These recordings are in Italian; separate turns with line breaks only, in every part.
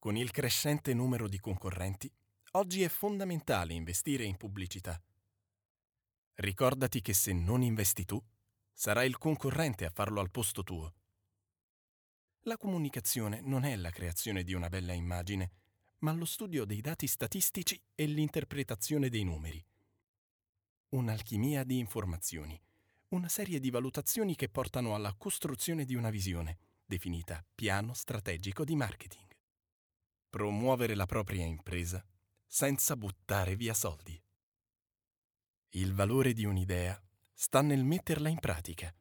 Con il crescente numero di concorrenti, oggi è fondamentale investire in pubblicità. Ricordati che se non investi tu, sarà il concorrente a farlo al posto tuo. La comunicazione non è la creazione di una bella immagine, ma lo studio dei dati statistici e l'interpretazione dei numeri. Un'alchimia di informazioni, una serie di valutazioni che portano alla costruzione di una visione, definita piano strategico di marketing promuovere la propria impresa senza buttare via soldi. Il valore di un'idea sta nel metterla in pratica.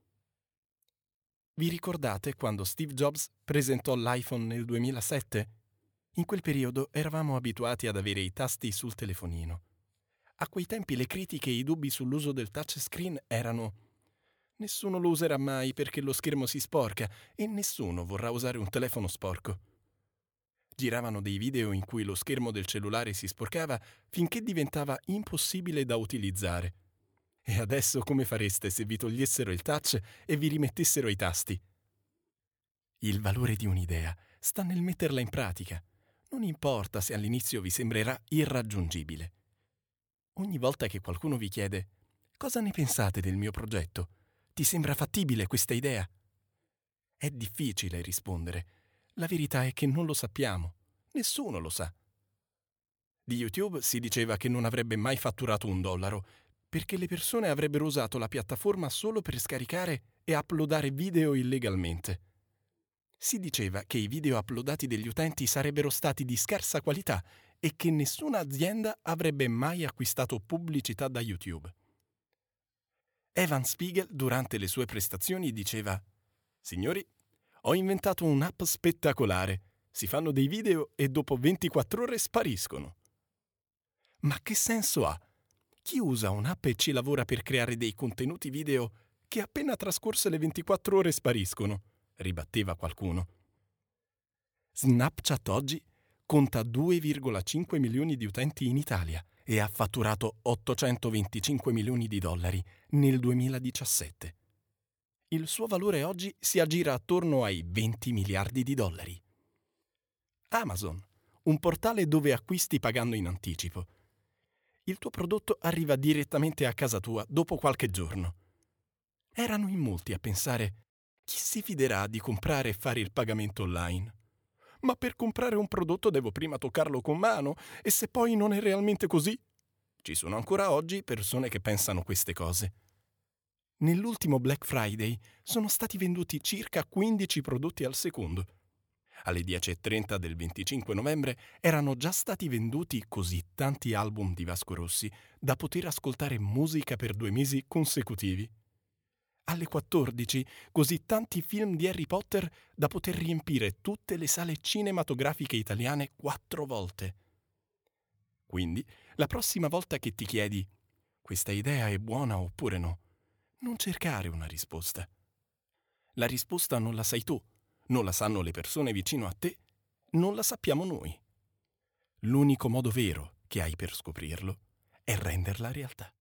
Vi ricordate quando Steve Jobs presentò l'iPhone nel 2007? In quel periodo eravamo abituati ad avere i tasti sul telefonino. A quei tempi le critiche e i dubbi sull'uso del touchscreen erano Nessuno lo userà mai perché lo schermo si sporca e nessuno vorrà usare un telefono sporco giravano dei video in cui lo schermo del cellulare si sporcava finché diventava impossibile da utilizzare. E adesso come fareste se vi togliessero il touch e vi rimettessero i tasti? Il valore di un'idea sta nel metterla in pratica. Non importa se all'inizio vi sembrerà irraggiungibile. Ogni volta che qualcuno vi chiede cosa ne pensate del mio progetto? Ti sembra fattibile questa idea? È difficile rispondere la verità è che non lo sappiamo. Nessuno lo sa. Di YouTube si diceva che non avrebbe mai fatturato un dollaro, perché le persone avrebbero usato la piattaforma solo per scaricare e uploadare video illegalmente. Si diceva che i video uploadati degli utenti sarebbero stati di scarsa qualità e che nessuna azienda avrebbe mai acquistato pubblicità da YouTube. Evan Spiegel durante le sue prestazioni diceva Signori, ho inventato un'app spettacolare. Si fanno dei video e dopo 24 ore spariscono. Ma che senso ha? Chi usa un'app e ci lavora per creare dei contenuti video che appena trascorse le 24 ore spariscono? ribatteva qualcuno. Snapchat oggi conta 2,5 milioni di utenti in Italia e ha fatturato 825 milioni di dollari nel 2017 il suo valore oggi si aggira attorno ai 20 miliardi di dollari. Amazon, un portale dove acquisti pagando in anticipo. Il tuo prodotto arriva direttamente a casa tua dopo qualche giorno. Erano in molti a pensare chi si fiderà di comprare e fare il pagamento online? Ma per comprare un prodotto devo prima toccarlo con mano e se poi non è realmente così? Ci sono ancora oggi persone che pensano queste cose. Nell'ultimo Black Friday sono stati venduti circa 15 prodotti al secondo. Alle 10.30 del 25 novembre erano già stati venduti così tanti album di Vasco Rossi da poter ascoltare musica per due mesi consecutivi. Alle 14 così tanti film di Harry Potter da poter riempire tutte le sale cinematografiche italiane quattro volte. Quindi, la prossima volta che ti chiedi questa idea è buona oppure no, non cercare una risposta. La risposta non la sai tu, non la sanno le persone vicino a te, non la sappiamo noi. L'unico modo vero che hai per scoprirlo è renderla realtà.